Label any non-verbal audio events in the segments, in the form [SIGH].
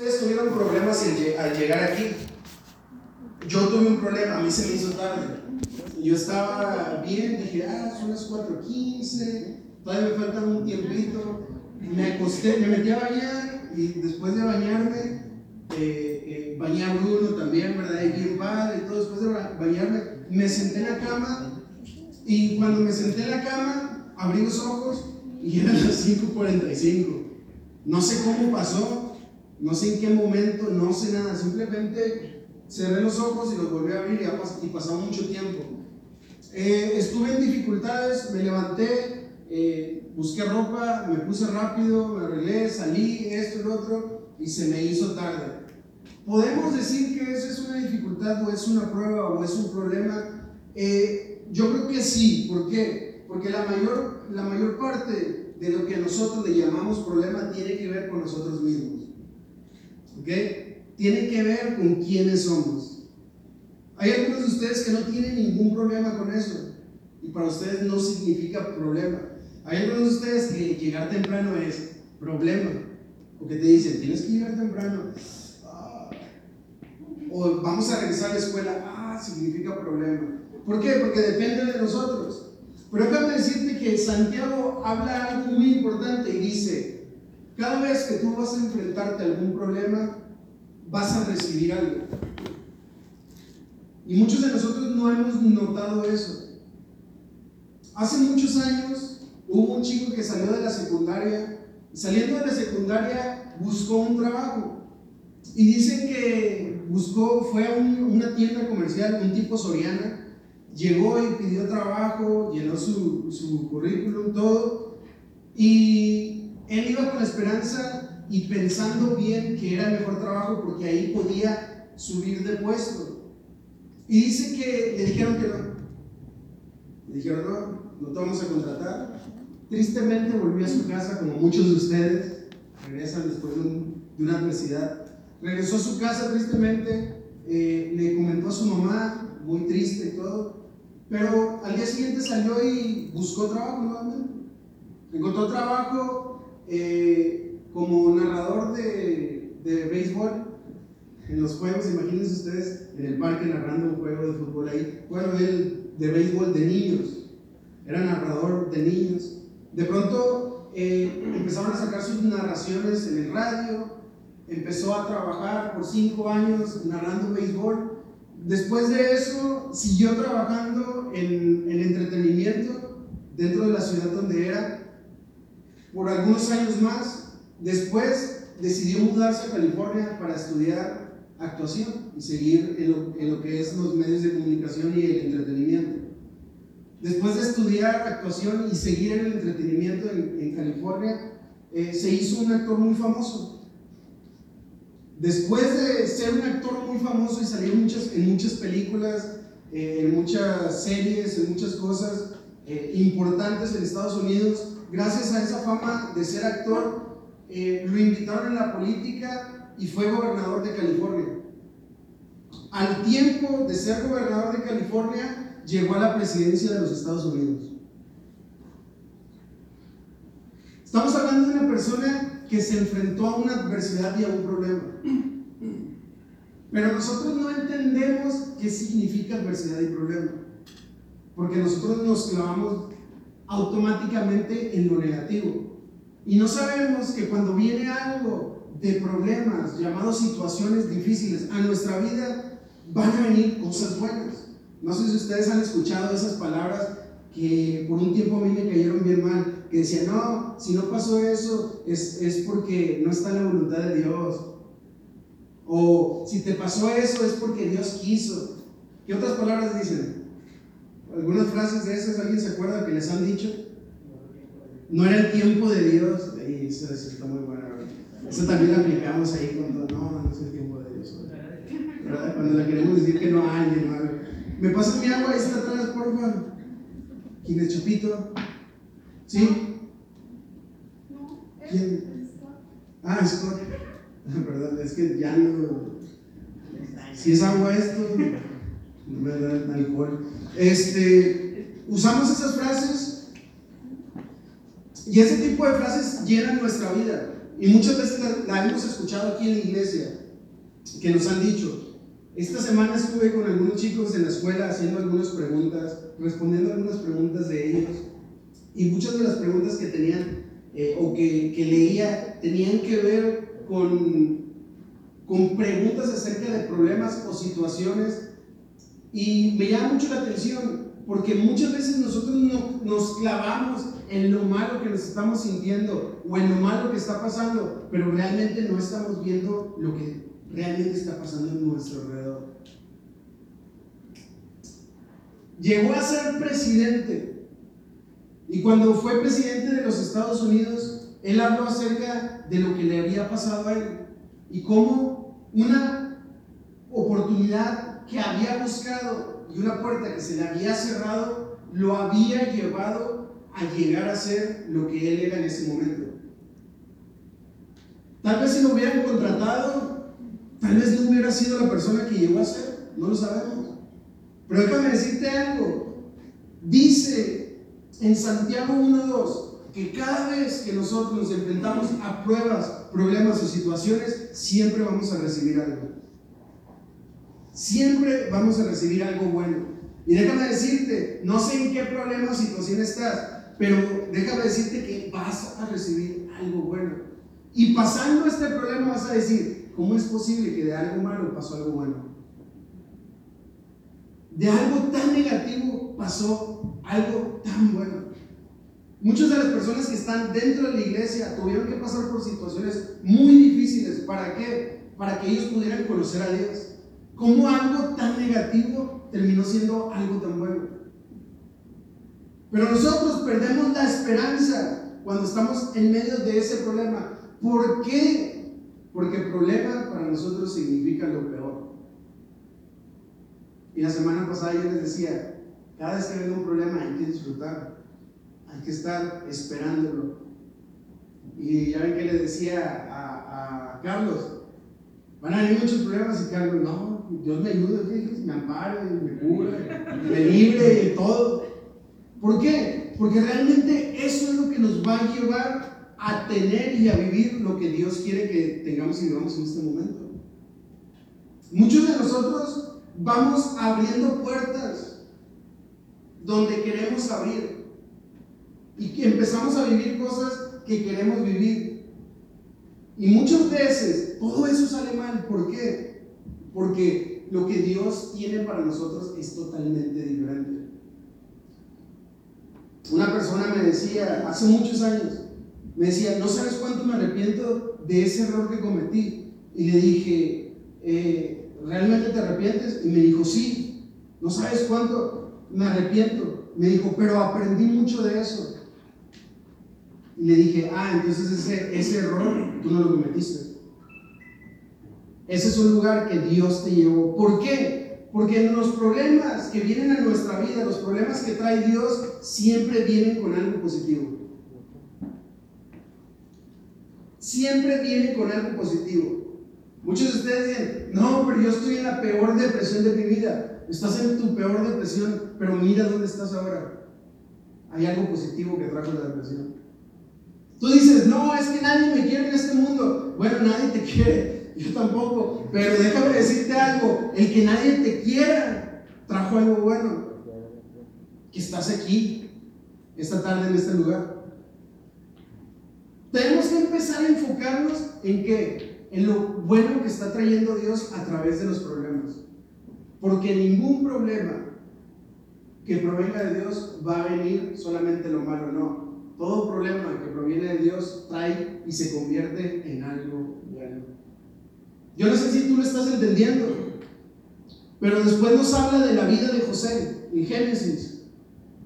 Ustedes tuvieron problemas al llegar aquí. Yo tuve un problema, a mí se me hizo tarde. Yo estaba bien, dije, ah, son las 4.15, todavía me falta un tiempito. Me acosté, me metí a bañar y después de bañarme, eh, eh, bañé a Bruno también, ¿verdad? Y bien padre y todo. Después de bañarme, me senté en la cama y cuando me senté en la cama, abrí los ojos y eran las 5.45. No sé cómo pasó, no sé en qué momento, no sé nada, simplemente cerré los ojos y los volví a abrir y, pasó mucho tiempo. Eh, estuve en dificultades, me levanté, eh, busqué ropa, me puse rápido, me arreglé, salí, esto y lo otro, y se me hizo tarde. ¿Podemos decir que eso es una dificultad o es una prueba o es un problema? Eh, yo creo que sí. ¿Por qué? Porque la mayor, la mayor parte de lo que nosotros le llamamos problema tiene que ver con nosotros mismos. ¿Ok? Tiene que ver con quiénes somos. Hay algunos de ustedes que no tienen ningún problema con eso. Y para ustedes no significa problema. Hay algunos de ustedes que llegar temprano es problema. Porque te dicen, tienes que llegar temprano. Ah. O vamos a regresar a la escuela. Ah, significa problema. ¿Por qué? Porque depende de nosotros. Pero déjame decirte que Santiago habla algo muy importante y dice, cada vez que tú vas a enfrentarte a algún problema, vas a recibir algo. Y muchos de nosotros no hemos notado eso. Hace muchos años hubo un chico que salió de la secundaria, saliendo de la secundaria buscó un trabajo. Y dicen que buscó, fue a una tienda comercial, un tipo Soriana, llegó y pidió trabajo, llenó su, su currículum, todo, y él iba con esperanza y pensando bien que era el mejor trabajo porque ahí podía subir de puesto. Y dice que le dijeron que no. Le dijeron, no, no te vamos a contratar. Tristemente volvió a su casa, como muchos de ustedes regresan después de, una adversidad. Regresó a su casa tristemente, eh, le comentó a su mamá, muy triste y todo, pero al día siguiente salió y buscó trabajo nuevamente. Encontró trabajo eh, como narrador de, de, béisbol en los juegos. Imagínense ustedes en el parque narrando un juego de fútbol ahí. Bueno, él de béisbol de niños. Era narrador de niños. De pronto eh, empezaron a sacar sus narraciones en el radio. Empezó a trabajar por cinco años narrando béisbol Después de eso, siguió trabajando en el entretenimiento dentro de la ciudad donde era por algunos años más. Después decidió mudarse a California para estudiar actuación y seguir en lo, que es los medios de comunicación y el entretenimiento. Después de estudiar actuación y seguir en el entretenimiento en, California, eh, se hizo un actor muy famoso Después de ser un actor muy famoso y salir muchas, en muchas películas, eh, en muchas series, en muchas cosas eh, importantes en Estados Unidos, gracias a esa fama de ser actor, eh, lo invitaron a la política y fue gobernador de California. Al tiempo de ser gobernador de California, llegó a la presidencia de los Estados Unidos. Estamos hablando de una persona que se enfrentó a una adversidad y a un problema. Pero nosotros no entendemos qué significa adversidad y problema. Porque nosotros nos clavamos automáticamente en lo negativo. Y no sabemos que cuando viene algo de problemas, llamados situaciones difíciles a nuestra vida, van a venir cosas buenas. No sé si ustedes han escuchado esas palabras que por un tiempo a mí me cayeron bien mal, que decían, no, si no pasó eso es, es porque no está la voluntad de Dios. O si te pasó eso es porque Dios quiso. ¿Qué otras palabras dicen? Algunas frases de esas, ¿alguien se acuerda que les han dicho? No era el tiempo de Dios. Ahí, eso, está muy bueno. Eso también lo aplicamos ahí cuando no, no es el tiempo de Dios. Cuando le queremos decir que no hay, ¿Me pasa mi agua? Ahí está atrás, por favor. ¿Quién es Chapito? ¿Sí? ¿Quién? Ah, Scott. [LAUGHS] Perdón, es que ya no. Si es agua esto, no me da alcohol. Este, usamos esas frases y ese tipo de frases llenan nuestra vida. Y muchas veces la, hemos escuchado aquí en la iglesia, que nos han dicho, esta semana estuve con algunos chicos en la escuela haciendo algunas preguntas, respondiendo algunas preguntas de ellos, y muchas de las preguntas que tenían eh, o que, que, leía tenían que ver con, con preguntas acerca de problemas o situaciones, y me llama mucho la atención, porque muchas veces nosotros no, nos clavamos en lo malo que nos estamos sintiendo o en lo malo que está pasando, pero realmente no estamos viendo lo que realmente está pasando en nuestro alrededor. Llegó a ser presidente y cuando fue presidente de los Estados Unidos, él habló acerca de lo que le había pasado a él y cómo una oportunidad que había buscado y una puerta que se le había cerrado lo había llevado a llegar a ser lo que él era en ese momento. Tal vez si lo hubieran contratado, tal vez no hubiera sido la persona que llegó a ser, no lo sabemos. Pero déjame decirte algo, dice en Santiago 1.2 que cada vez que nosotros nos enfrentamos a pruebas, problemas o situaciones, siempre vamos a recibir algo. Siempre vamos a recibir algo bueno. Y déjame decirte, no sé en qué problema o situación estás, pero déjame decirte que vas a recibir algo bueno. Y pasando este problema vas a decir, ¿cómo es posible que de algo malo pasó algo bueno? De algo tan negativo pasó algo tan bueno. Muchas de las personas que están dentro de la iglesia tuvieron que pasar por situaciones muy difíciles. ¿Para qué? Para que ellos pudieran conocer a Dios. ¿Cómo algo tan negativo terminó siendo algo tan bueno? Pero nosotros perdemos la esperanza cuando estamos en medio de ese problema. ¿Por qué? Porque el problema para nosotros significa lo peor. Y la semana pasada yo les decía, cada vez que venga un problema hay que disfrutar, hay que estar esperándolo. Y ya ven que le decía a, a Carlos, van a venir muchos problemas y Carlos, no, Dios me ayuda, me ampara, me cura, me libre y todo. ¿Por qué? Porque realmente eso es lo que nos va a llevar a tener y a vivir lo que Dios quiere que tengamos y vivamos en este momento. Muchos de nosotros vamos abriendo puertas donde queremos abrir y empezamos a vivir cosas que queremos vivir. Y muchas veces todo eso sale mal. ¿Por qué? Porque lo que Dios tiene para nosotros es totalmente diferente. Una persona me decía, hace muchos años, me decía, no sabes cuánto me arrepiento de ese error que cometí. Y le dije, eh, ¿realmente te arrepientes? Y me dijo, sí, no sabes cuánto me arrepiento. Me dijo, pero aprendí mucho de eso. Y le dije, ah, entonces ese, ese error tú no lo cometiste. Ese es un lugar que Dios te llevó. ¿Por qué? Porque los problemas que vienen a nuestra vida, los problemas que trae Dios, siempre vienen con algo positivo. Siempre vienen con algo positivo. Muchos de ustedes dicen, no, pero yo estoy en la peor depresión de mi vida. Estás en tu peor depresión, pero mira dónde estás ahora. Hay algo positivo que trajo la depresión. Tú dices, no, es que nadie me quiere en este mundo. Bueno, nadie te quiere, yo tampoco. Pero déjame decirte algo. El que nadie te quiera trajo algo bueno. Que estás aquí, esta tarde en este lugar. Tenemos que empezar a enfocarnos en qué? En lo bueno que está trayendo Dios a través de los problemas. Porque ningún problema que provenga de Dios va a venir solamente lo malo, no. Todo problema que proviene de Dios trae y se convierte en algo. Yo no sé si tú lo estás entendiendo, pero después nos habla de la vida de José en Génesis.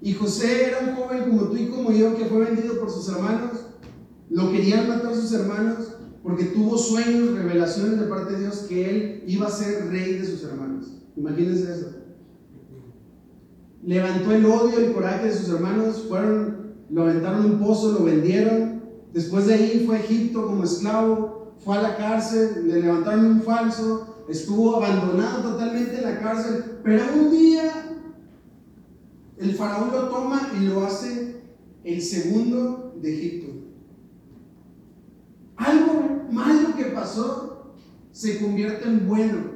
Y José era un joven como tú y como yo que fue vendido por sus hermanos. Lo querían matar sus hermanos porque tuvo sueños, revelaciones de parte de Dios que él iba a ser rey de sus hermanos. Imagínense eso. Levantó el odio, el coraje de sus hermanos, fueron, lo aventaron en un pozo, lo vendieron. Después de ahí fue a Egipto como esclavo, fue a la cárcel, le levantaron un falso, estuvo abandonado totalmente en la cárcel, pero un día el faraón lo toma y lo hace el segundo de Egipto. Algo malo que pasó se convierte en bueno.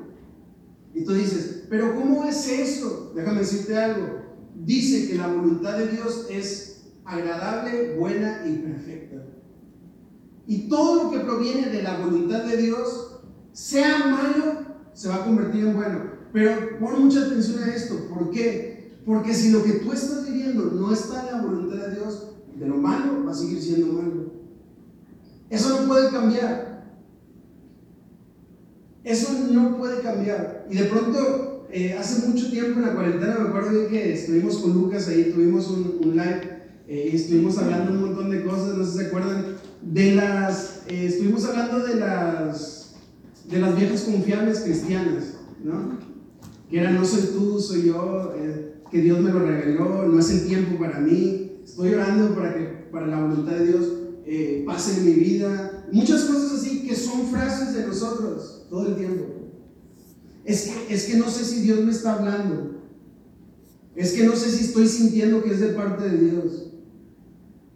Y tú dices, pero ¿cómo es eso? Déjame decirte algo. Dice que la voluntad de Dios es agradable, buena y perfecta. Y todo lo que proviene de la voluntad de Dios, sea malo, se va a convertir en bueno. Pero pon mucha atención a esto. ¿Por qué? Porque si lo que tú estás viviendo no está en la voluntad de Dios, de lo malo va a seguir siendo malo. Eso no puede cambiar. Eso no puede cambiar. Y de pronto, eh, hace mucho tiempo en la cuarentena, me acuerdo que estuvimos con Lucas ahí, tuvimos un, live eh, y estuvimos hablando un montón de cosas, no sé si se acuerdan, de las, eh, estuvimos hablando de las, de las viejas confiables cristianas, ¿no? Que era no soy tú, soy yo, que Dios me lo regaló, no es el tiempo para mí, estoy orando para que para la voluntad de Dios pase en mi vida, muchas cosas así que son frases de nosotros todo el tiempo. Es que, es que no sé si Dios me está hablando. Es que no sé si estoy sintiendo que es de parte de Dios.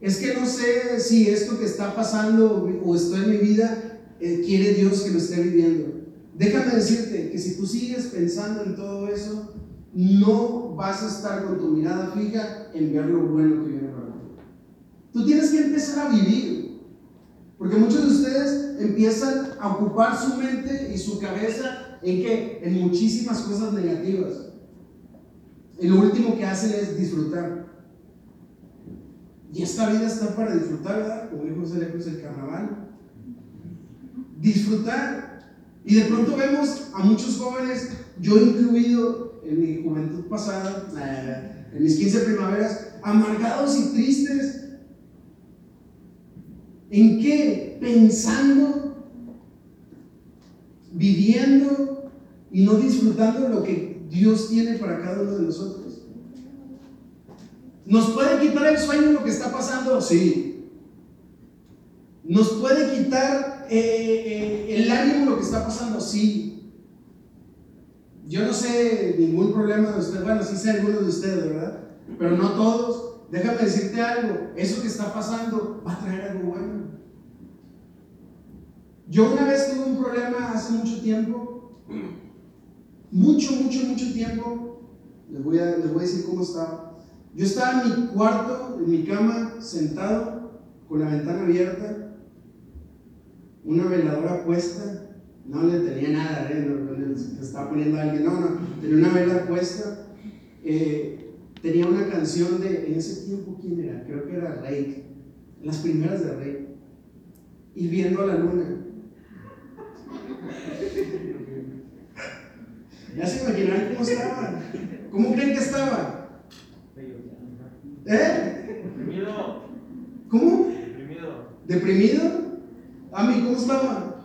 Es que no sé si esto que está pasando o estoy en mi vida eh, quiere Dios que lo esté viviendo. Déjame decirte que si tú sigues pensando en todo eso, no vas a estar con tu mirada fija en ver lo bueno que viene para. Tú tienes que empezar a vivir. Porque muchos de ustedes empiezan a ocupar su mente y su cabeza en qué? En muchísimas cosas negativas. Y lo último que hacen es disfrutar. Y esta vida está para disfrutar, ¿verdad? Como dijo José Lejos, el carnaval. Disfrutar. Y de pronto vemos a muchos jóvenes, yo incluido en mi juventud pasada, en mis 15 primaveras, amargados y tristes ¿En qué? Pensando, viviendo y no disfrutando lo que Dios tiene para cada uno de nosotros. ¿Nos puede quitar el sueño lo que está pasando? Sí. ¿Nos puede quitar eh, eh, el ánimo lo que está pasando? Sí. Yo no sé ningún problema de ustedes, bueno, sí sé algunos de ustedes, ¿verdad? Pero no todos. Déjame decirte algo, eso que está pasando va a traer algo bueno. Yo una vez tuve un problema hace mucho tiempo, mucho, mucho, mucho tiempo. Les voy a, les voy a decir cómo estaba. Yo estaba en mi cuarto, en mi cama, sentado, con la ventana abierta, una veladora puesta. No le tenía nada, ¿eh? no, le estaba poniendo a alguien, no, no, tenía una vela puesta. Eh, tenía una canción de, en ese tiempo, ¿quién era? Creo que era Rey, las primeras de Rey, y viendo a la luna. Ya se imaginarán cómo estaba. ¿Cómo creen que estaba? ¿Eh? Deprimido. ¿Cómo? Deprimido. ¿Deprimido? Ami, ¿cómo estaba?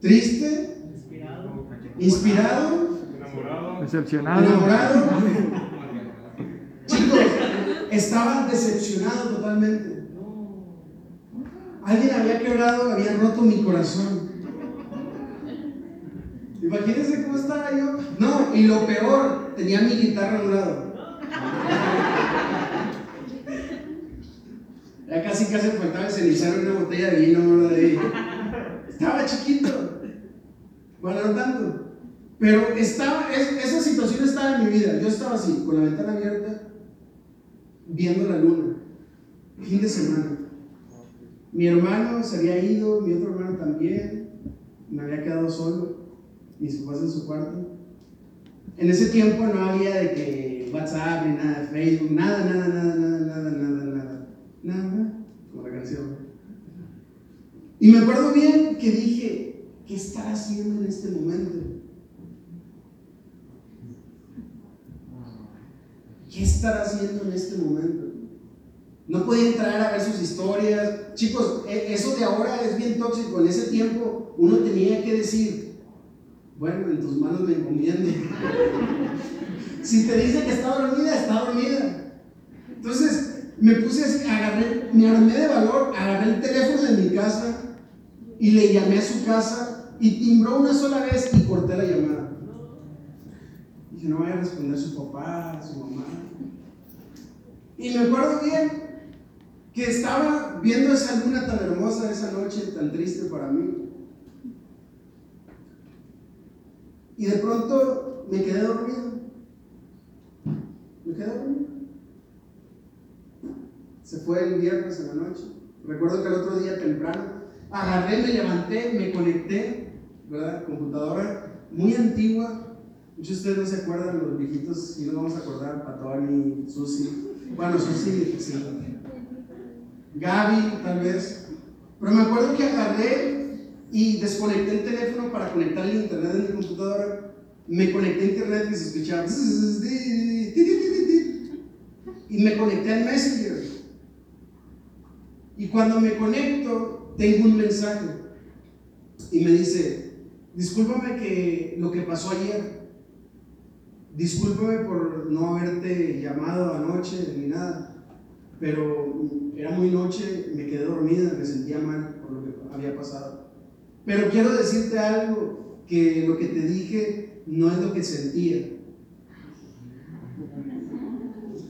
¿Triste? Inspirado. ¿Inspirado? Enamorado. Decepcionado. ¿Enamorado? [LAUGHS] Chicos, estaba decepcionado totalmente. Alguien había quebrado, había roto mi corazón. Imagínense cómo estaba yo. No, y lo peor, tenía mi guitarra a un lado. Ya casi casi faltaba cenizar una botella de vino, de. Estaba chiquito. Bueno, no tanto. Pero estaba, esa situación estaba en mi vida. Yo estaba así, con la ventana abierta, viendo la luna. Fin de semana. Mi hermano se había ido, mi otro hermano también, me había quedado solo, mis papás en su cuarto. En ese tiempo no había de que WhatsApp ni nada, Facebook, nada, nada, nada, nada, nada, nada, nada, nada, como la canción. Y me acuerdo bien que dije, ¿qué estará haciendo en este momento? ¿Qué estará haciendo en este momento? No podía entrar a ver sus historias. Chicos, e, eso de ahora es bien tóxico. En ese tiempo uno tenía que decir, bueno, en tus manos me encomiendo. [LAUGHS] si te dice que está dormida, está dormida. Entonces me puse así, agarré, me armé de valor, agarré el teléfono de mi casa y le llamé a su casa y timbró una sola vez y corté la llamada. Dije, no vaya a responder su papá, su mamá. Y me acuerdo bien que estaba viendo esa luna tan hermosa esa noche, tan triste para mí. Y de pronto me quedé dormido. Me quedé dormido. Se fue el viernes en la noche. Recuerdo que el otro día temprano agarré, me levanté, me conecté, ¿verdad? Computadora muy antigua. Muchos de ustedes no se acuerdan, los viejitos, y no vamos a acordar, Patoni, Susi. Bueno, Susi, sí. Gaby, tal vez. Pero me acuerdo que agarré y desconecté el teléfono para conectar el internet en mi computadora. Me conecté a internet y se escuchaba. Y me conecté al Messenger. Y cuando me conecto, tengo un mensaje. Y me dice, discúlpame que lo que pasó ayer. Discúlpame por no haberte llamado anoche ni nada. Pero era muy noche, me quedé dormida, me sentía mal por lo que había pasado. Pero quiero decirte algo, que lo que te dije no es lo que sentía.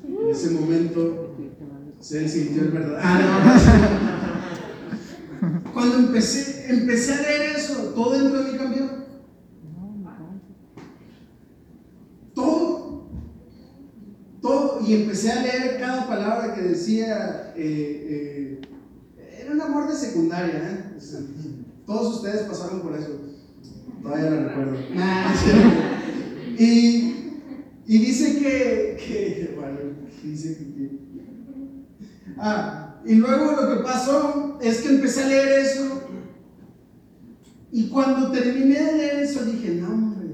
En ese momento se sintió el verdad. Ah, no. [LAUGHS] Cuando empecé, empecé a leer eso, todo dentro de mí cambió. Todo. Todo. Y empecé a leer cada palabra que decía. Eh, eh, era un amor de secundaria. ¿eh? Todos ustedes pasaron por eso. Todavía lo recuerdo. [LAUGHS] y, y dice que, que bueno, dice que, ah, y luego lo que pasó es que empecé a leer eso. Y cuando terminé de leer eso dije, no hombre,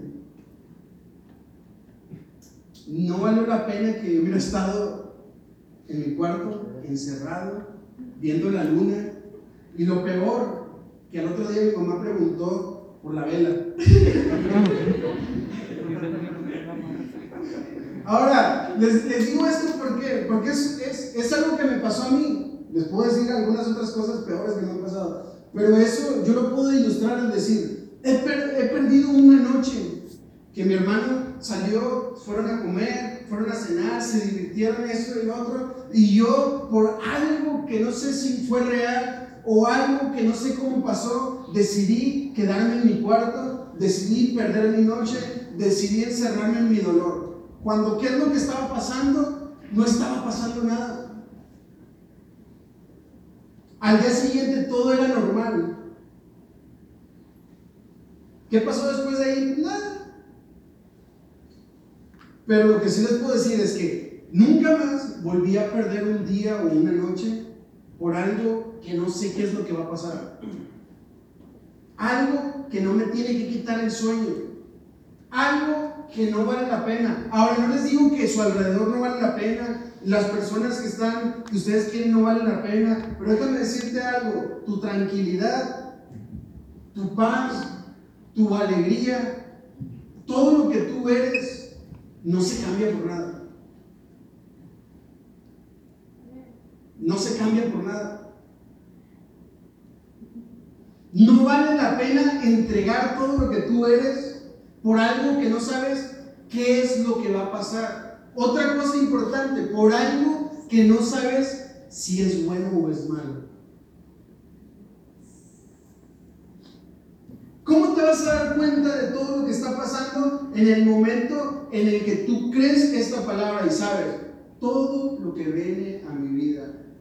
no valió la pena que yo hubiera estado en mi cuarto, encerrado, viendo la luna. Y lo peor, que al otro día mi mamá preguntó por la vela. Ahora, les, les, digo esto porque, porque es, es, es, algo que me pasó a mí. Les puedo decir algunas otras cosas peores que me han pasado. Pero eso yo lo puedo ilustrar al decir, he, per, he perdido una noche que mi hermano salió, fueron a comer, fueron a cenar, se divirtieron esto y lo otro, y yo por algo que no sé si fue real o algo que no sé cómo pasó, decidí quedarme en mi cuarto, decidí perder mi noche, decidí encerrarme en mi dolor. Cuando qué es lo que estaba pasando, no estaba pasando nada. Al día siguiente todo era normal. ¿Qué pasó después de ahí? Nada. Pero lo que sí les puedo decir es que nunca más volví a perder un día o una noche por algo que no sé qué es lo que va a pasar. Algo que no me tiene que quitar el sueño. Algo que no vale la pena. Ahora no les digo que su alrededor no vale la pena, las personas que están, que ustedes quieren no valen la pena, pero déjame decirte algo, tu tranquilidad, tu paz, tu alegría, todo lo que tú eres, no se cambia por nada. No se cambia por nada. No vale la pena entregar todo lo que tú eres por algo que no sabes qué es lo que va a pasar. Otra cosa importante, por algo que no sabes si es bueno o es malo. ¿Cómo te vas a dar cuenta de todo lo que está pasando en el momento en el que tú crees esta palabra y sabes todo lo que viene a mi vida,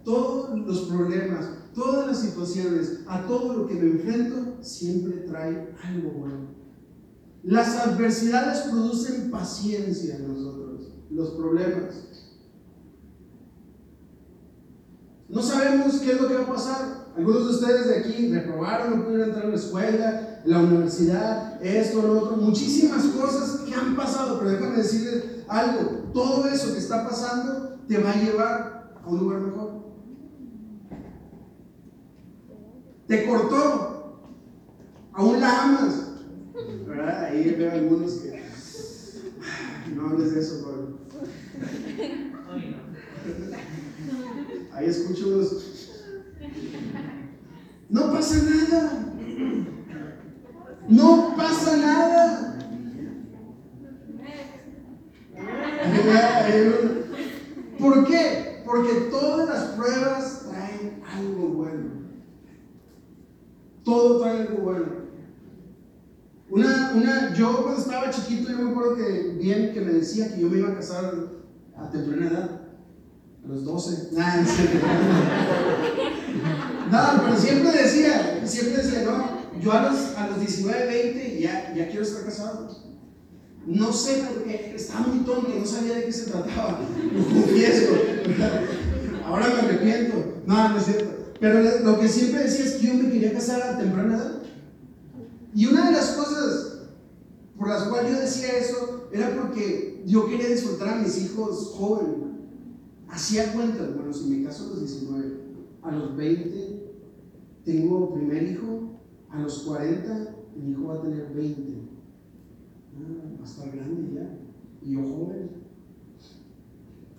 todos los problemas, todas las situaciones, a todo lo que me enfrento, siempre trae algo bueno? Las adversidades producen paciencia en nosotros, los problemas. No sabemos qué es lo que va a pasar. Algunos de ustedes de aquí reprobaron, no pudieron entrar a la escuela, la universidad, esto, lo otro, muchísimas cosas que han pasado, pero déjame decirles algo, todo eso que está pasando te va a llevar a un lugar mejor. Te cortó, aún la amas. Ahí veo algunos que no hables de eso, Pablo. Ahí escucho unos. No pasa nada. No pasa nada. ¿Por qué? Porque todas las pruebas traen Todo trae algo bueno. Una, una, yo cuando estaba chiquito, yo me acuerdo que bien que me decía que yo me iba a casar a temprana edad, a los 12. [LAUGHS] Nada, no, pero siempre decía, siempre decía, no, yo a los, a los 19, 20 ya, ya quiero estar casado. No sé por qué, estaba muy tonto, no sabía de qué se trataba, [LAUGHS] lo confieso. [LAUGHS] Ahora me arrepiento. No, no es cierto. Pero lo que siempre decía es que yo me quería casar a temprana edad. Y una de las cosas por las cuales yo decía eso era porque yo quería disfrutar a mis hijos jóvenes. Hacía cuentas, bueno, si me caso a los 19, a los 20 tengo primer hijo, a los 40 mi hijo va a tener 20. Ah, va a estar grande ya. Y yo joven.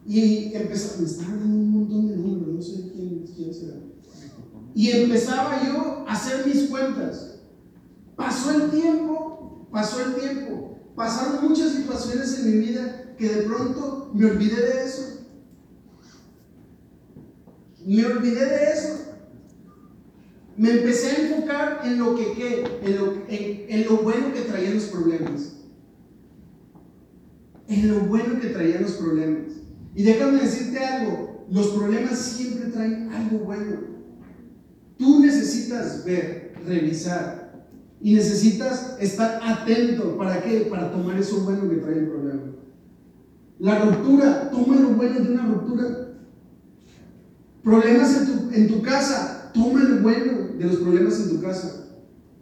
Y empezaba, me estaban dando un montón de números, no sé quién, quién será. Y empezaba yo a hacer mis cuentas. Pasó el tiempo, pasó el tiempo. Pasaron muchas situaciones en mi vida que de pronto me olvidé de eso. Me olvidé de eso. Me empecé a enfocar en lo que, ¿qué? En, lo, en, lo bueno que traían los problemas. En lo bueno que traían los problemas. Y déjame decirte algo, los problemas siempre traen algo bueno. Tú necesitas ver, revisar y necesitas estar atento. ¿Para qué? Para tomar eso bueno que trae el problema. La ruptura, toma lo bueno de una ruptura. Problemas en tu, en tu casa, toma lo bueno de los problemas en tu casa.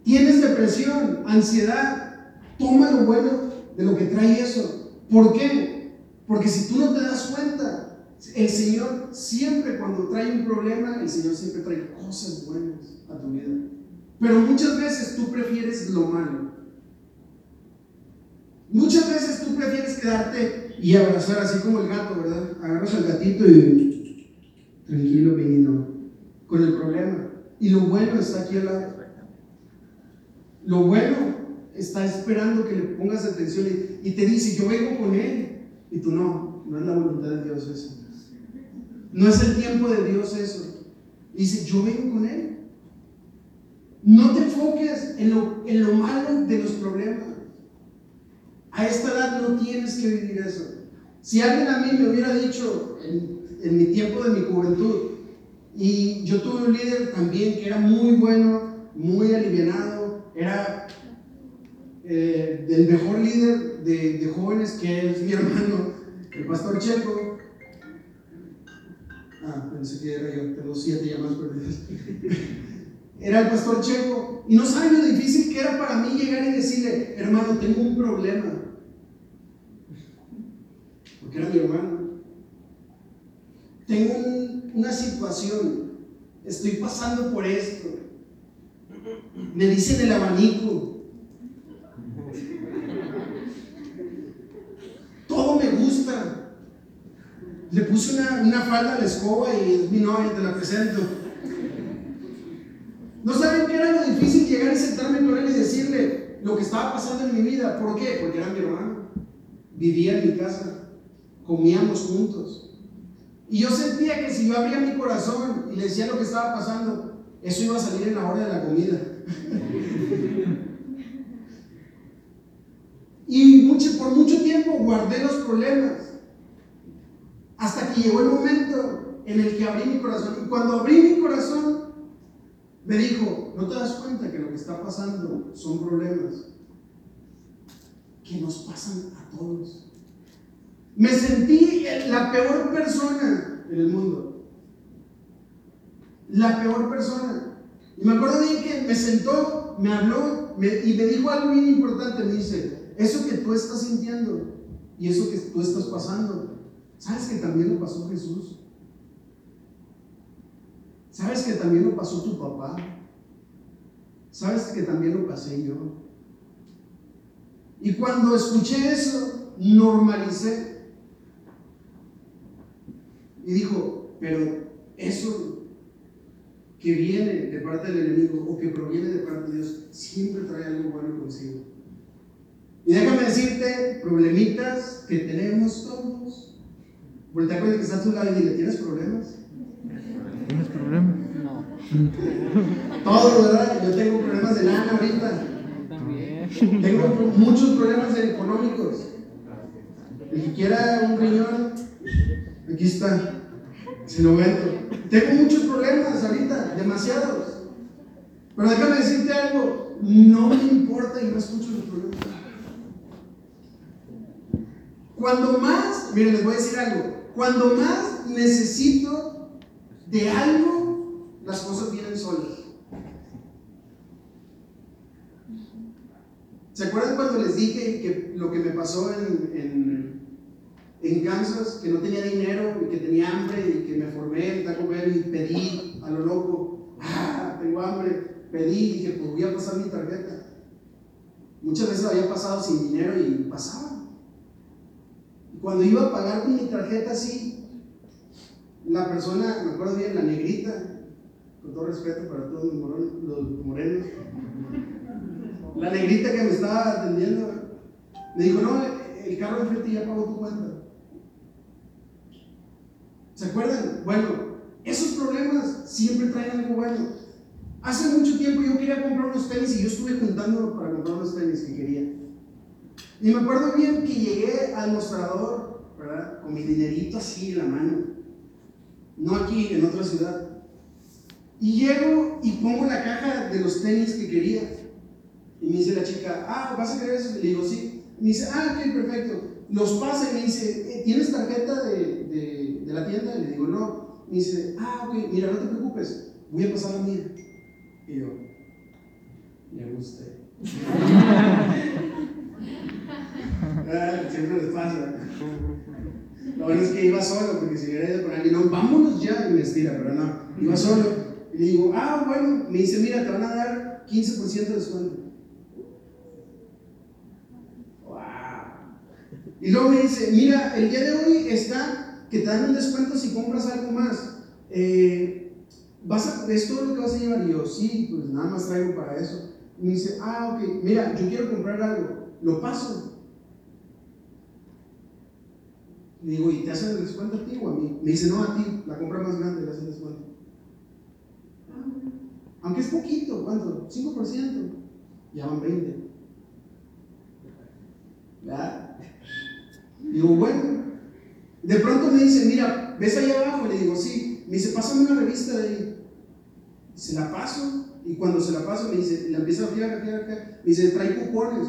Tienes depresión, ansiedad, toma lo bueno de lo que trae eso. ¿Por qué? Porque si tú no te das cuenta, el Señor siempre cuando trae un problema, el Señor siempre trae cosas buenas a tu vida. Pero muchas veces tú prefieres lo malo. Muchas veces tú prefieres quedarte y abrazar así como el gato, ¿verdad? Agarras al gatito y tranquilo, vino, con el problema. Y lo bueno está aquí al lado. Lo bueno está esperando que le pongas atención y, y te dice, yo vengo con él. Y tú no, no es la voluntad de Dios eso. No es el tiempo de Dios eso. Dice, yo vengo con él. No te enfoques en lo, en lo malo de los problemas. A esta edad no tienes que vivir eso. Si alguien a mí me hubiera dicho en, mi tiempo de mi juventud, y yo tuve un líder también que era muy bueno, muy alivianado, era eh, el mejor líder de, de, jóvenes que es mi hermano, el pastor Checo. Ah, pensé que era yo, tengo siete llamadas perdidas. [LAUGHS] era el pastor Checo. Y no saben lo difícil que era para mí llegar y decirle, hermano, tengo un problema. Porque era mi hermano. Tengo un, una situación. Estoy pasando por esto. Me dicen el abanico. Todo me gusta. Le una, falda a la escoba y es mi novia, te la presento. ¿No saben qué era lo difícil llegar y sentarme con él y decirle lo que estaba pasando en mi vida? ¿Por qué? Porque era mi hermano. Vivía en mi casa. Comíamos juntos. Y yo sentía que si yo abría mi corazón y le decía lo que estaba pasando, eso iba a salir en la hora de la comida. [LAUGHS] y por mucho tiempo guardé los problemas. Hasta que llegó el momento en el que abrí mi corazón. Y cuando abrí mi corazón, me dijo, ¿no te das cuenta que lo que está pasando son problemas que nos pasan a todos? Me sentí la peor persona en el mundo. La peor persona. Y me acuerdo bien que me sentó, me habló y me dijo algo bien importante. Me dice, eso que tú estás sintiendo y eso que tú estás pasando, ¿sabes que también lo pasó Jesús? ¿Sabes que también lo pasó tu papá? ¿Sabes que también lo pasé yo? Y cuando escuché eso, normalicé. Y dijo, pero eso que viene de parte del enemigo o que proviene de parte de Dios, siempre trae algo bueno consigo. Y déjame decirte, problemitas que tenemos todos. Voltea con el que está a tu lado y dile, ¿tienes problemas? ¿Tienes problemas? No. [LAUGHS] Todo, ¿verdad? Yo tengo problemas de lana ahorita. Tengo muchos problemas económicos. El que quiera un riñón, aquí está. Se lo vendo. Tengo muchos problemas ahorita, demasiados. Pero déjame decirte algo, no me importa y no escucho los problemas. Cuando más, miren, les voy a decir algo, cuando más necesito de algo, las cosas vienen solas. ¿Se acuerdan cuando les dije que lo que me pasó en, Kansas, que no tenía dinero y que tenía hambre y que me formé en comer y pedí a lo loco, ah, tengo hambre, pedí y dije, pues voy a pasar mi tarjeta. Muchas veces había pasado sin dinero y pasaba. Cuando iba a pagar con mi tarjeta así, la persona, me acuerdo bien, la negrita, con todo respeto para todos los morenos, la negrita que me estaba atendiendo, me dijo, no, el carro de frente ya pagó tu cuenta. ¿Se acuerdan? Bueno, esos problemas siempre traen algo bueno. Hace mucho tiempo yo quería comprar unos tenis y yo estuve juntando para comprar unos tenis que quería. Y me acuerdo bien que llegué al mostrador, ¿verdad? Con mi dinerito así en la mano. No aquí, en otra ciudad. Y llego y pongo la caja de los tenis que quería. Y me dice la chica, ah, ¿vas a querer eso? Le digo, sí. me dice, ah, ok, perfecto. Los pasa y me dice, eh, ¿tienes tarjeta de, de, la tienda? Le digo, no. Me dice, ah, ok, mira, no te preocupes, voy a pasar la mía. Y yo, le gusté. [LAUGHS] [LAUGHS] ah, siempre les pasa. Lo bueno es que iba solo, porque si hubiera ido con alguien, no, vámonos ya, y me estira, pero no, iba solo. Y le digo, ah, bueno, me dice, mira, te van a dar 15% de descuento. Y luego me dice, mira, el día de hoy está que te dan un descuento si compras algo más. Eh, ¿vas ¿Es todo lo que vas a llevar? Y yo, sí, pues nada más traigo para eso. Y me dice, ah, ok, mira, yo quiero comprar algo, lo paso. Le digo, ¿y te hacen el descuento a ti o a mí? Me dice, no, a ti, la compra más grande le hacen descuento. Aunque es poquito, ¿cuánto? 5%. Ya van 20. ¿Verdad? Digo, bueno. De pronto me dice, mira, ¿ves allá abajo? Le digo, sí. Me dice, pásame una revista de ahí. Se la paso. Y cuando se la paso, me dice, la empieza a fiar, a fiar, a. Me dice, trae cupones.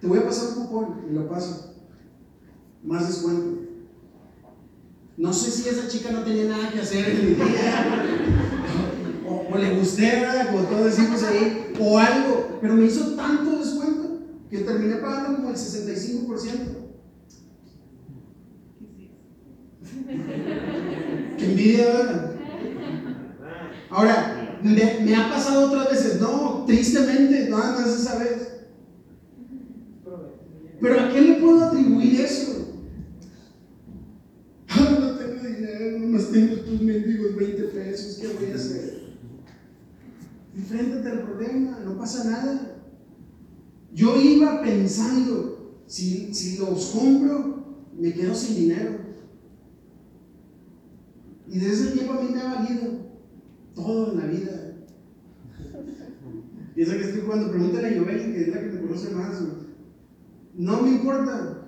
Te voy a pasar un cupón. Y lo paso. Más descuento. No sé si esa chica no tenía nada que hacer en el día. O, o, le gusté, ¿verdad? Como todos decimos ahí. O algo. Pero me hizo tanto descuento que terminé pagando como el 65%. [LAUGHS] Qué envidia, ¿verdad? Ahora, me, me, ha pasado otras veces, no, tristemente, nada más esa vez. Pero ¿a qué le puedo atribuir eso? Ah, no tengo dinero, nomás tengo tus mendigos 20 pesos, ¿qué voy a hacer? Enfréntate al problema, no pasa nada. Yo iba pensando, si, si los compro, me quedo sin dinero. Y desde ese tiempo a mí me ha valido todo en la vida. Y esa que estoy jugando, pregúntale a Joel, que es la que me conoce más. No me importa.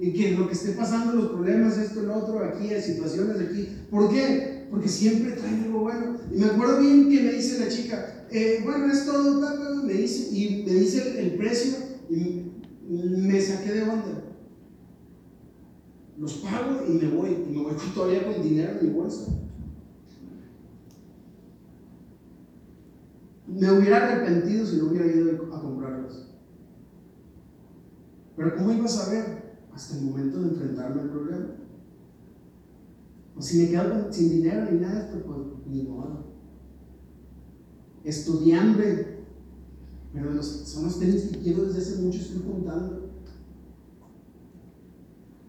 Y que lo que esté pasando, los problemas, esto, lo otro, aquí, hay situaciones aquí. ¿Por qué? Porque siempre trae algo bueno. Y me acuerdo bien que me dice la chica, eh, bueno, es todo, me dice, y me dice el, el precio, y me saqué de onda. Los pago y me voy, y me voy [LAUGHS] todavía con dinero en mi bolsa. Me hubiera arrepentido si no hubiera ido a comprarlos. Pero ¿cómo iba a saber? Hasta el momento de enfrentarme al problema. O si me quedo sin dinero ni nada, pues ni modo. Estudiando, pero los, son los tenis que quiero desde hace mucho, estoy juntando.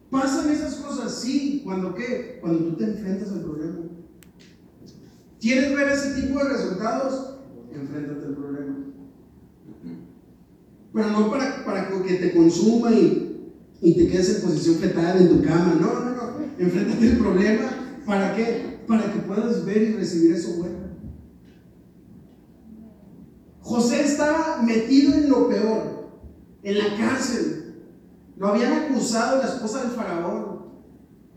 ¿Pasan esas cosas? Sí. ¿Cuando qué? Cuando tú te enfrentas al problema. ¿Quieres ver ese tipo de resultados? Enfréntate al problema. Pero no para, para que te consuma y, y te quedes en posición fetal en tu cama. No, no, no. Enfréntate al problema. ¿Para qué? para que puedas ver y recibir eso bueno. José estaba metido en lo peor, en la cárcel. Lo habían acusado la esposa del faraón.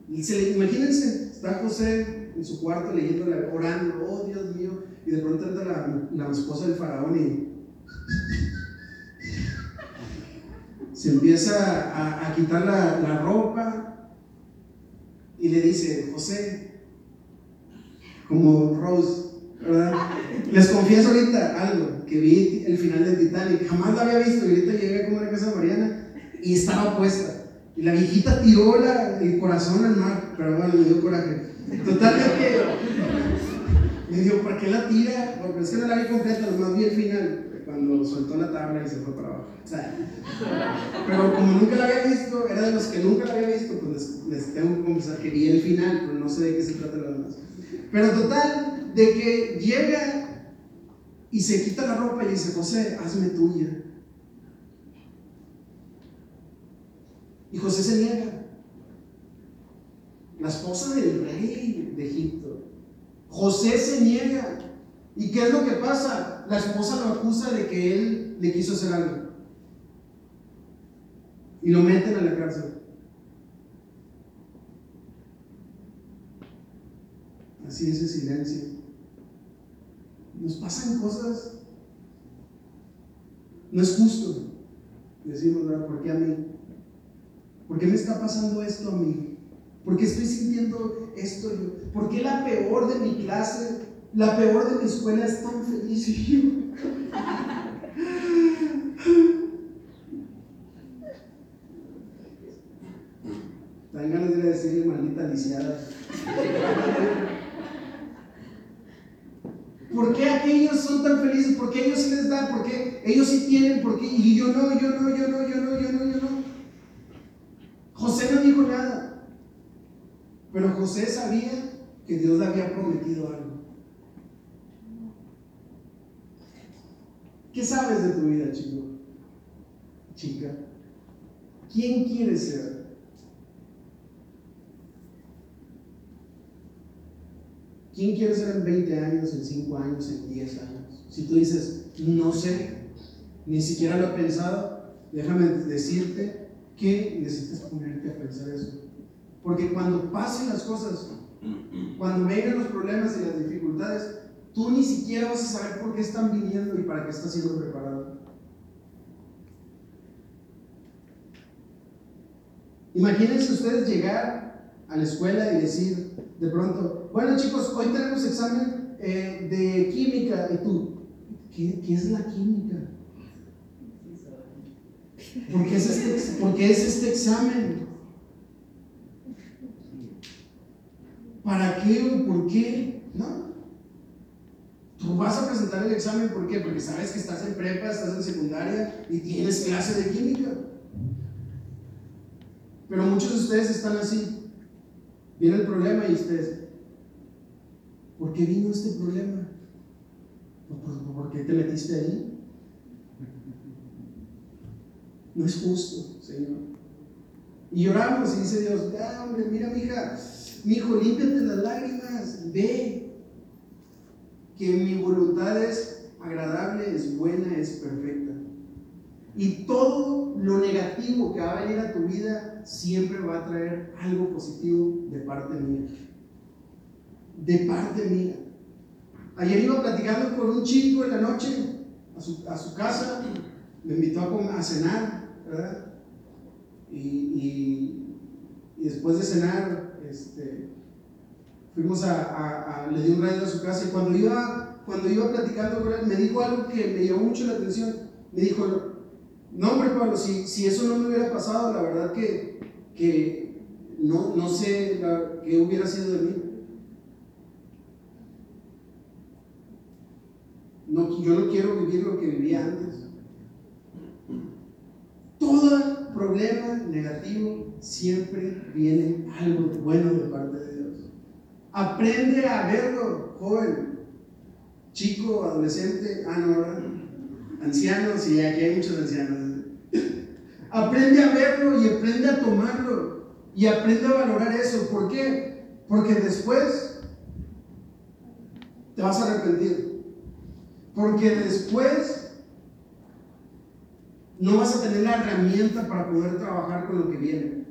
Y se le, imagínense, está José en su cuarto leyendo, orando, oh Dios mío, y de pronto entra la, la esposa del faraón y se empieza a, a quitar la, la, ropa y le dice, José, como Rose, ¿verdad? Les confieso ahorita algo, que vi el final de Titanic, jamás lo había visto, y ahorita llegué como a la casa de Mariana y estaba puesta. Y la viejita tiró la, el corazón al mar, pero bueno, me dio coraje. Total, que [LAUGHS] me dijo, ¿por qué la tira? Porque es que no la vi completa, nomás vi el final cuando soltó la tabla y se fue para abajo. Pero como nunca la había visto, era de los que nunca la había visto, pues les, les tengo que confesar que vi el final, pero no sé de qué se trata lo demás. Pero total, de que llega y se quita la ropa y dice, José, hazme tuya. Y José se niega. La esposa del rey de Egipto. José se niega. ¿Y qué es lo que pasa? La esposa lo acusa de que él le quiso hacer algo. Y lo meten a la cárcel. Así es el silencio. Nos pasan cosas. No es justo. Decimos. ¿por qué a mí? ¿Por qué me está pasando esto a mí? ¿Por qué estoy sintiendo esto yo? ¿Por qué la peor de mi clase, la peor de mi escuela es tan feliz y? Dan ganas de decirle maldita lisiada. ¿Por qué aquellos son tan felices? ¿Por qué ellos sí les dan? ¿Por qué ellos sí tienen? ¿Por qué? Y yo no, yo no, yo no, yo no, yo no, yo no. José no dijo nada. Pero José sabía que Dios le había prometido algo. ¿Qué sabes de tu vida, chico? Chica. ¿Quién quieres ser? ¿Quién quiere ser en 20 años, en 5 años, en 10 años? Si tú dices, no sé, ni siquiera lo he pensado, déjame decirte que necesitas ponerte a pensar eso. Porque cuando pasen las cosas, cuando vengan los problemas y las dificultades, tú ni siquiera vas a saber por qué están viniendo y para qué estás siendo preparado. Imagínense ustedes llegar a la escuela y decir de pronto, bueno chicos, hoy tenemos examen eh, de química y tú, ¿qué, ¿qué, es la química? ¿Por qué es este, ¿por qué es este examen? ¿Para qué o por qué? No. Tú vas a presentar el examen, ¿por qué? Porque sabes que estás en prepa, estás en secundaria y tienes clase de química. Pero muchos de ustedes están así. Viene el problema y ustedes, ¿por qué vino este problema? ¿Por qué te metiste ahí? No es justo, Señor. Y lloramos y dice Dios, ah, hombre, mira, mija, mi hijo, límpiate las lágrimas, ve que mi voluntad es agradable, es buena, es perfecta. Y todo lo negativo que va a venir a tu vida siempre va a traer algo positivo de parte mía. De parte mía. Ayer iba platicando con un chico en la noche a su, a su casa, me invitó a, a cenar, ¿verdad? Y, y, y, después de cenar, este, fuimos a, le di un radio a su casa y cuando iba, cuando iba platicando con él, me dijo algo que me llamó mucho la atención. Me dijo, no, hombre, Pablo, si, si, eso no me hubiera pasado, la verdad que, que no, no sé qué hubiera sido de mí. No, yo no quiero vivir lo que vivía antes. Todo problema negativo siempre viene algo bueno de parte de Dios. Aprende a verlo, joven, chico, adolescente, ah, no, ancianos, y aquí hay muchos ancianos. Aprende a verlo y aprende a tomarlo y aprende a valorar eso. ¿Por qué? Porque después vas a arrepentir. Porque después no vas a tener la herramienta para poder trabajar con lo que viene.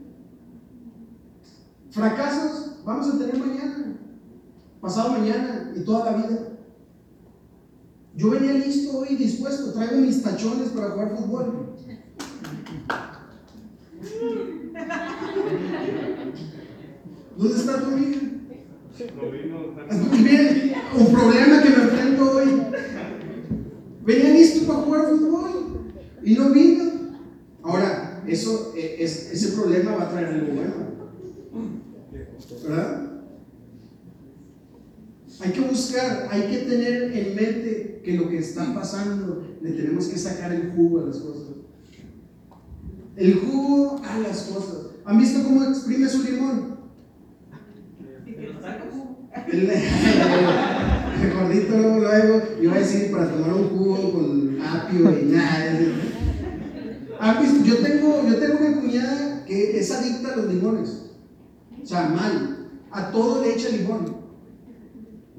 Fracasos vamos a tener mañana, pasado mañana y toda la vida. Yo venía listo hoy, dispuesto, traigo mis tachones para jugar fútbol. ¿Dónde está tu miren, un problema que me enfrento hoy. Venía listo para jugar fútbol y no vino. Ahora, eso, eh, es- ese problema va a traer algo bueno. ¿Verdad? Hay que buscar, hay que tener en mente que lo que está pasando le tenemos que sacar el jugo a las cosas. El jugo a las cosas. ¿Han visto cómo exprime su limón? El, el gordito luego, luego iba a decir para tomar un jugo con apio y nada. Yo tengo, yo tengo una cuñada que es adicta a los limones. O sea, mal. A todo le echa limón.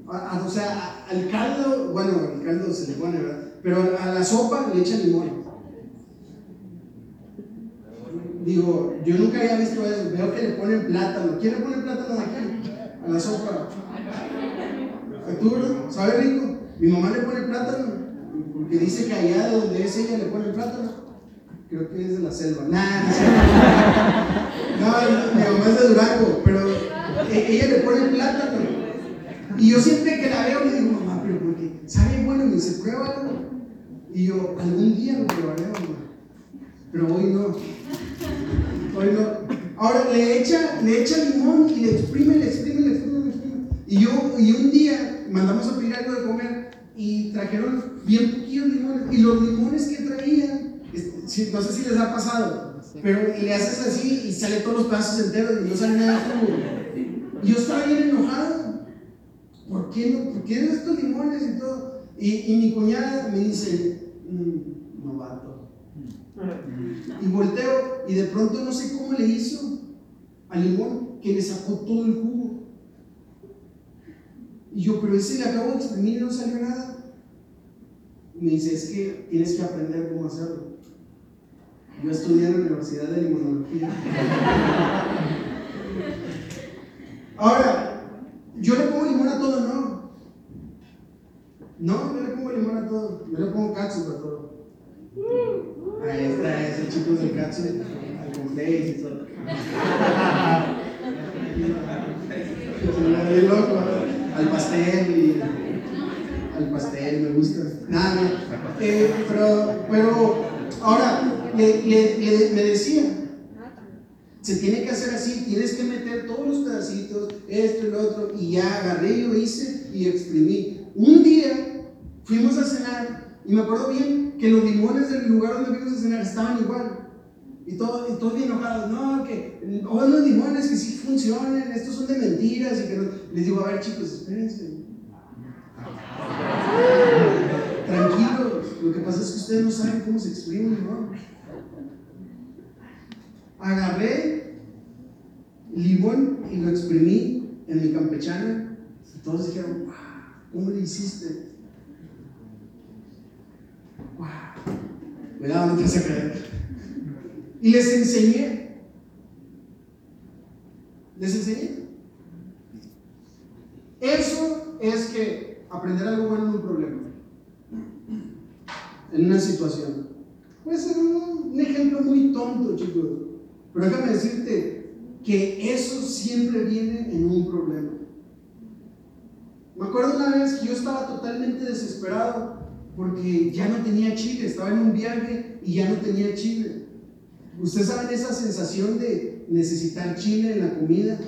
O sea, al caldo, bueno, al caldo se le pone, ¿verdad? Pero a la sopa le echa limón. Digo, yo nunca había visto eso. Veo que le ponen plátano. ¿Quién le pone plátano aquí? A la sopa. ¿A tú? ¿Sabe rico? Mi mamá le pone plátano. Porque dice que allá de donde es ella le pone plátano. Creo que es de la selva. Nah, no, [LAUGHS] no, mi mamá es de Durango, pero e- ella le pone plátano. Y yo siempre que la veo le digo, mamá, pero porque sabe bueno, y me dice, pruébalo. Y yo, algún día lo probaré, mamá. Pero hoy no. Hoy no. Ahora le echa, le echa limón y le exprime, le exprime, le exprime, le exprime. Y yo, y un día mandamos a pedir algo de comer y trajeron bien poquitos limones. Y los limones que traían, no sé si les ha pasado, pero le haces así y sale todos los pedazos enteros y no sale nada de jugo. Y yo estaba bien enojado. ¿Por qué no? ¿Por qué estos limones y todo? Y, y mi cuñada me dice, "Mm, novato. Y volteo y de pronto no sé cómo le hizo al limón que le sacó todo el jugo. Y yo, pero ese le acabo de exprimir y no salió nada. Me dice, es que tienes que aprender cómo hacerlo. Yo estudié en la Universidad de Limonología. [LAUGHS] Ahora, yo le pongo limón a todo, ¿no? No, no le pongo limón a todo. Yo le pongo catsup a todo. Ahí está ese chico del catsup, al complex y todo. [LAUGHS] Se loco, al pastel y al pastel, me gusta. Nada, no. Eh, pero, pero ahora le, le- le- me decía, se tiene que hacer así, tienes que meter todos los pedacitos, esto y lo otro, y ya agarré, yo hice y exprimí. Un día fuimos a cenar y me acuerdo bien que los limones del lugar donde fuimos a cenar estaban igual. Y todos y todos bien enojados, no, que oh, los limones que sí funcionan, estos son de mentiras y que no. Les digo, a ver chicos, espérense. [LAUGHS] Tranquilos, lo que pasa es que ustedes no saben cómo se exprime un limón. Agarré limón y lo exprimí en mi campechana y todos dijeron, wow, ¿cómo le hiciste? Wow, cuidado, no te vas a caer. Y les enseñé. Les enseñé. Eso es que aprender algo bueno en un problema, en una situación. Puede ser un ejemplo muy tonto, chicos, pero déjame decirte que eso siempre viene en un problema. Me acuerdo una vez que yo estaba totalmente desesperado porque ya no tenía chile, estaba en un viaje y ya no tenía chile. Ustedes saben esa sensación de necesitar chile en la comida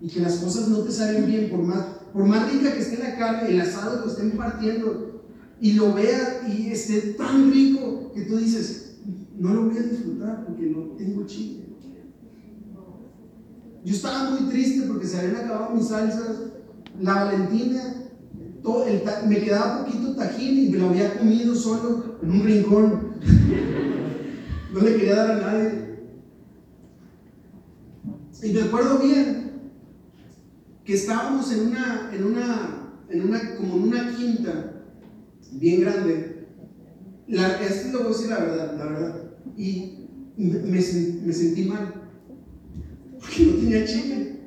y que las cosas no te salen bien por más, por más rica que esté la carne, el asado lo estén partiendo y lo vea y esté tan rico que tú dices, no lo voy a disfrutar porque no tengo chile. Yo estaba muy triste porque se habían acabado mis salsas, la Valentina, todo me quedaba poquito tajín y me lo había comido solo en un rincón. [LAUGHS] No le quería dar a nadie. Y me acuerdo bien que estábamos en una, en una en una, como en una quinta bien grande. La, esto lo voy a decir la verdad, la verdad. Y me sentí mal. Porque no tenía chile.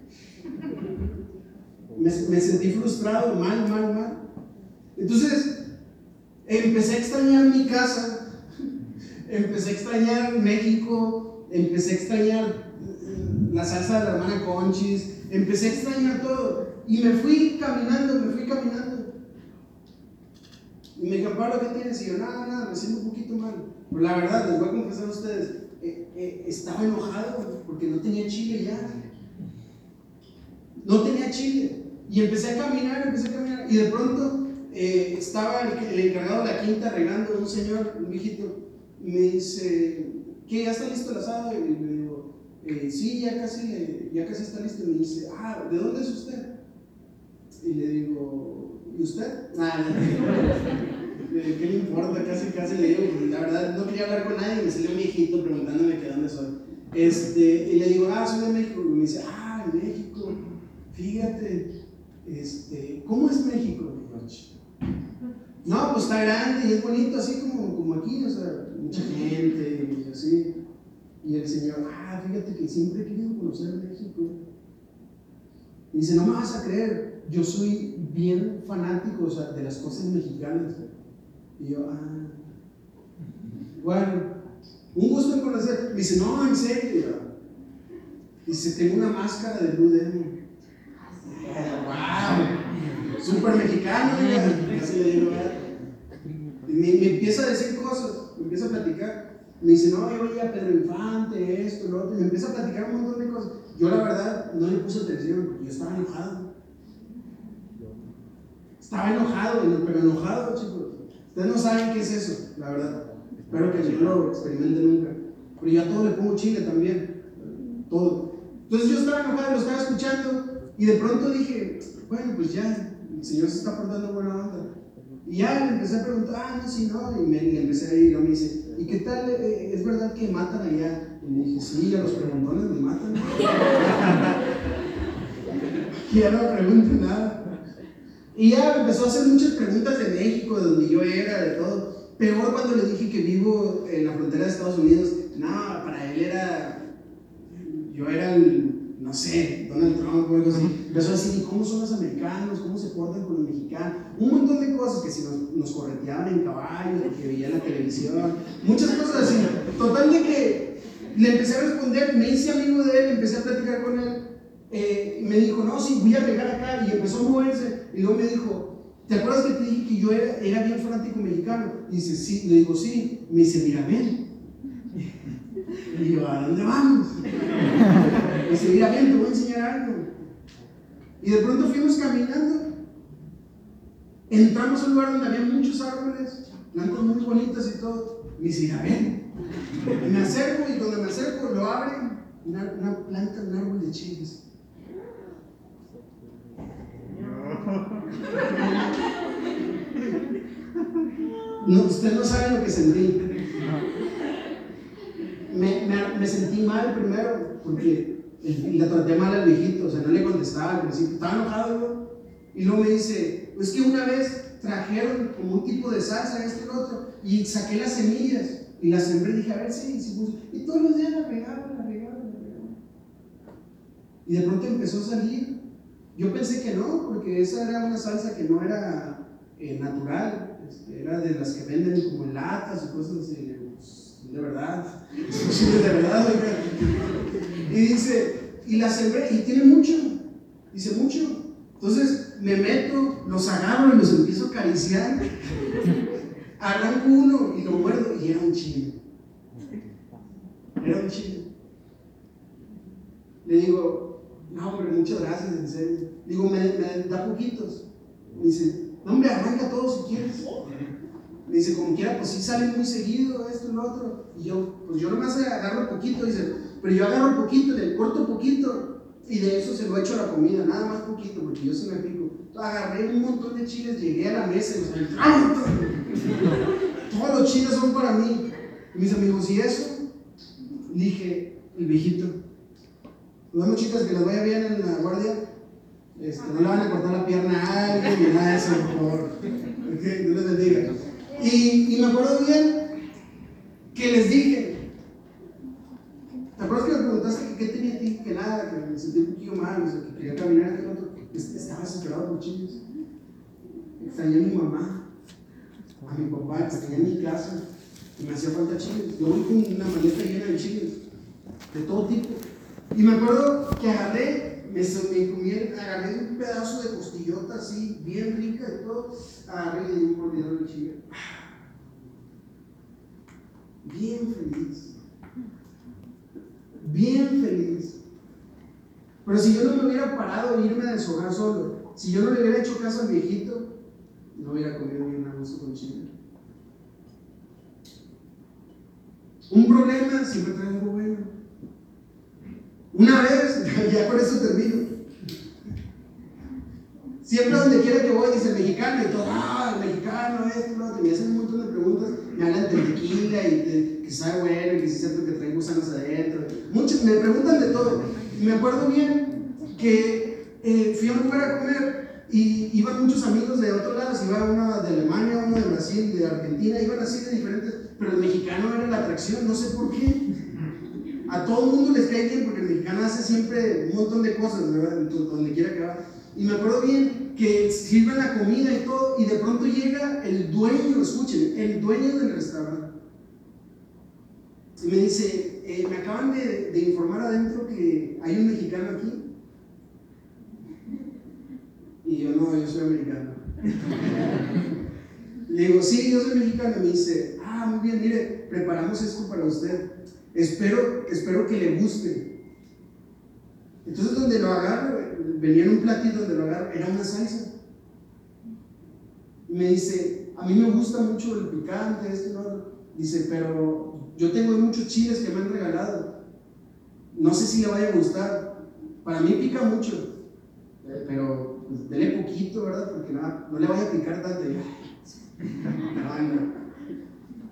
Me, sentí frustrado, mal, mal, mal. Entonces, empecé a extrañar mi casa, empecé a extrañar México, empecé a extrañar eh, la salsa de la hermana Conchis, empecé a extrañar todo. Y me fui caminando, me fui caminando. Y me dijeron, Pablo, ¿qué tienes? Y yo, nada, nada, me siento un poquito mal. Pero la verdad, les voy a confesar a ustedes, eh, estaba enojado porque no tenía chile ya. No tenía chile. Y empecé a caminar, empecé a caminar. Y de pronto eh, estaba el, encargado de la quinta arreglando un señor, un viejito. Me dice, ¿qué? ¿Ya está listo el asado? Y le digo, "Eh, sí, ya casi, ya casi está listo. Y me dice, ah, ¿de dónde es usted? Y le digo, ¿y usted? Ah, ¿Qué le importa? Casi, casi le digo, la verdad no quería hablar con nadie. Me salió un viejito preguntándome que dónde soy. Este, y le digo, ah, soy de México. Y me dice, ah, México. Fíjate, este, ¿cómo es México? "Ch". No, pues está grande y es bonito, así como, como aquí, o sea, mucha gente y así. Y el señor, ah, fíjate que siempre he querido conocer México. Y dice, no me vas a creer, yo soy bien fanático o sea, de las cosas mexicanas. Y yo, ah, bueno, un gusto en conocer. Me dice, no, en serio. Dice, tengo una máscara de Blue Demon. ¡Wow! Súper mexicano, ¿verdad? Y me, me empieza a decir cosas, me empieza a platicar. Me dice, no, yo oía a Pedro Infante, esto, lo otro. Y me empieza a platicar un montón de cosas. Yo, la verdad, no le puse atención porque yo estaba enojado. Estaba enojado, pero enojado, chicos. Ustedes no saben qué es eso, la verdad. Espero que no lo experimenten nunca. Pero yo a todo le pongo chile también. Todo. Entonces yo estaba enojado, lo estaba escuchando. Y de pronto dije, bueno, pues ya, el Señor se está portando buena onda. Y ya le empecé a preguntar, ah, no, sí, no. Y me, le empecé a ir, y me dice, ¿y qué tal? eh, ¿Es verdad que matan allá? Y le dije, sí, a los preguntones me matan. [LAUGHS] y ya no nada. Y ya me empezó a hacer muchas preguntas de México, de donde yo era, de todo. Peor cuando le dije que vivo en la frontera de Estados Unidos. No, para él era. Yo era el. No sé, Donald Trump o algo así. Empezó a decir, ¿y cómo son los americanos? ¿Cómo se portan con los mexicanos? Un montón de cosas, que si nos, nos correteaban en caballo, que veía la televisión, muchas cosas así. Total de que le empecé a responder, me hice amigo de él, empecé a platicar con él. Eh, me dijo, no, sí, voy a pegar acá. Y empezó a moverse. Y luego me dijo, ¿te acuerdas que te dije que yo era, era bien fanático mexicano? Y dice, sí, le digo, sí. Me dice, mira, ven. Y yo, ¿a dónde vamos? [LAUGHS] Y dice, mira, ven, te voy a enseñar algo. Y de pronto fuimos caminando. Entramos a un lugar donde había muchos árboles, plantas muy bonitas y todo. Me dice, mira, ven. Me acerco y cuando me acerco lo abren, una, una planta, un árbol de chiles. No, usted no sabe lo que sentí. Me, me, sentí mal primero porque le traté mal al viejito, o sea, no le contestaba al principio, estaba enojado. Y luego me dice, es que una vez trajeron como un tipo de salsa, esto y lo otro, y saqué las semillas y las sembré y dije, a ver si, puso. Y todos los días la regaba, la regaba, la regaba. Y de pronto empezó a salir. Yo pensé que no, porque esa era una salsa que no era eh, natural, este, era de las que venden como latas y cosas así. "Pues, de verdad, [LAUGHS] de verdad, oiga. Y dice, y la sembré, y tiene mucho, dice mucho. Entonces me meto, los agarro y los empiezo a acariciar. Arranco uno y lo muerdo y era un chile. Era un chile. Le digo, no, hombre, muchas gracias, en serio. Digo, me, da poquitos. Me dice, no, hombre, arranca todo si quieres. Me dice, como quiera, pues sí sale muy seguido, esto y lo otro. Y yo, pues yo nomás agarro poquito, dice, pero yo agarro poquito, le corto poquito. Y de eso se lo echo a la comida, nada más poquito, porque yo sí me pico. Agarré un montón de chiles, llegué a la mesa y los ¡Ah! Todos los chiles son para mí. Y mis amigos, ¿y eso? Dije, el viejito. Vemos chicas, que les vaya bien en la guardia. Este, no le van a cortar la pierna a alguien ni nada de eso, por favor. Ok, Dios les bendiga. Y, me acuerdo bien que les dije, ¿te acuerdas que me preguntaste qué tenía a ti? Que nada, que me sentí un poquillo mal, que quería caminar, que otro. Estaba desesperado por chicos. Extrañé a mi mamá, a mi papá, extrañé mi clase, y me hacía falta chiles. Yo voy con una maleta llena de chiles, de todo tipo. Y me acuerdo que agarré, me, me comí, agarré un pedazo de costillota así, bien rica y todo, agarré y le di un mordidón de chile. Bien feliz. Bien feliz. Pero si yo no me hubiera parado e irme a deshogar solo, si yo no le hubiera hecho caso al viejito, no hubiera comido ni un arroz con chile. Un problema siempre trae algo bueno. Una vez, [LAUGHS] ya por eso termino. Siempre donde quiera que voy dice mexicano y todo, ah, el mexicano, esto, lo otro. Me hacen un montón de preguntas, me hablan de tequila y que sabe bueno, y que si es cierto que traen gusanos adentro. Muchos me preguntan de todo. Y me acuerdo bien que eh, fui a un lugar a comer y iban muchos amigos de otros lados, iba uno de Alemania, uno de Brasil, de Argentina, iban así de diferentes, pero el mexicano era la atracción, no sé por qué. A todo el mundo les cae bien porque hace siempre un montón de cosas. Donde quiera que va. Y me acuerdo bien que sirven la comida y todo, y de pronto llega el dueño, escuchen, el dueño del restaurante. Y me dice, eh, me acaban de, de informar adentro que hay un mexicano aquí. Y yo, no, yo soy americano. [LAUGHS] Le digo, sí, yo soy mexicano. Me dice, ah, muy bien, mire, preparamos esto para usted. Espero, espero que le guste. Entonces, donde lo agarro, venía en un platito donde lo agarro, era una salsa. Y me dice, a mí me gusta mucho el picante, esto y lo otro. Dice, pero yo tengo muchos chiles que me han regalado. No sé si le vaya a gustar. Para mí pica mucho, eh, pero pues, dele poquito, ¿verdad? Porque nada, no le vaya a picar tanto.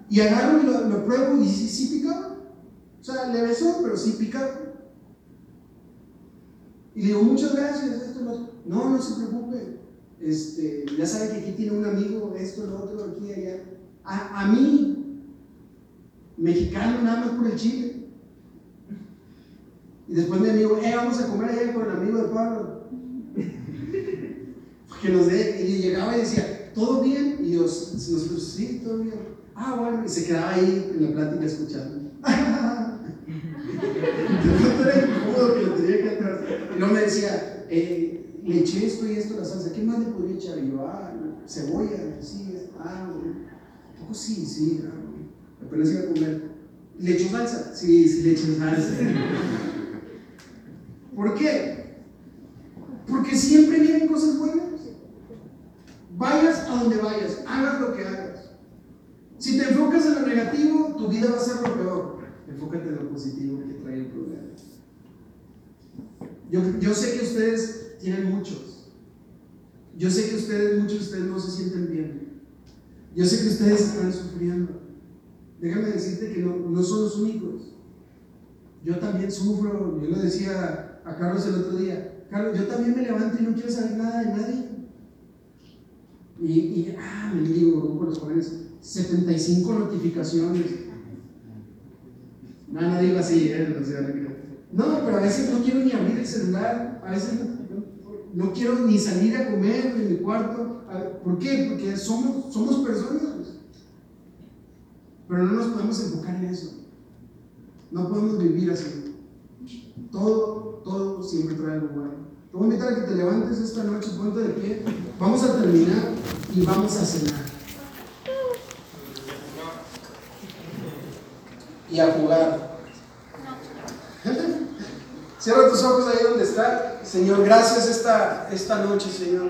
Y agarro y lo, pruebo y sí, sí picaba. O sea, le besó, pero sí picaba. Y le digo, muchas gracias, esto, lo otro. No, no se preocupe. Este, ya sabe que aquí tiene un amigo, esto, lo otro, aquí allá. A, a mí, mexicano, nada más por el chile. Y después mi amigo, eh, vamos a comer allá con el amigo de Pablo. [LAUGHS] que nos dé. Y llegaba y decía, ¿todo bien? Y yo, nosotros, sí, todo bien. Ah, bueno, y se quedaba ahí en la plática escuchando. [LAUGHS] De pronto era incómodo que lo tenía que luego me decía, eh, le eché esto y esto a la salsa, ¿qué más le podría echar? Yo, ah, cebolla, sí, ah. Poco sí, sí, ah, bueno. Apenas iba a comer. ¿Le echó salsa? Sí, sí, le eché salsa. [LAUGHS] ¿Por qué? Porque siempre vienen cosas buenas. Vayas a donde vayas, hagas lo que hagas. Si te enfocas en lo negativo, tu vida va a ser lo peor. Enfócate en lo positivo que trae el problema. Yo, yo sé que ustedes tienen muchos. Yo sé que ustedes, muchos de ustedes no se sienten bien. Yo sé que ustedes están sufriendo. Déjame decirte que no, no son los únicos. Yo también sufro. Yo le decía a Carlos el otro día, Carlos, yo también me levanto y no quiero saber nada de nadie. Y, ah, me digo, grupo los jóvenes, 75 notificaciones. No, no digo así, ¿eh? o sea, no, pero a veces no quiero ni abrir el celular, a veces no, quiero ni salir a comer en mi cuarto. ¿Por qué? Porque somos, somos personas. Pero no nos podemos enfocar en eso. No podemos vivir así. Todo, todo siempre trae algo bueno. Te voy a invitar a que te levantes esta noche, ponte de pie. Vamos a terminar y vamos a cenar. Y a jugar. Cierra tus ojos ahí donde está. Señor, gracias esta, esta noche, Señor.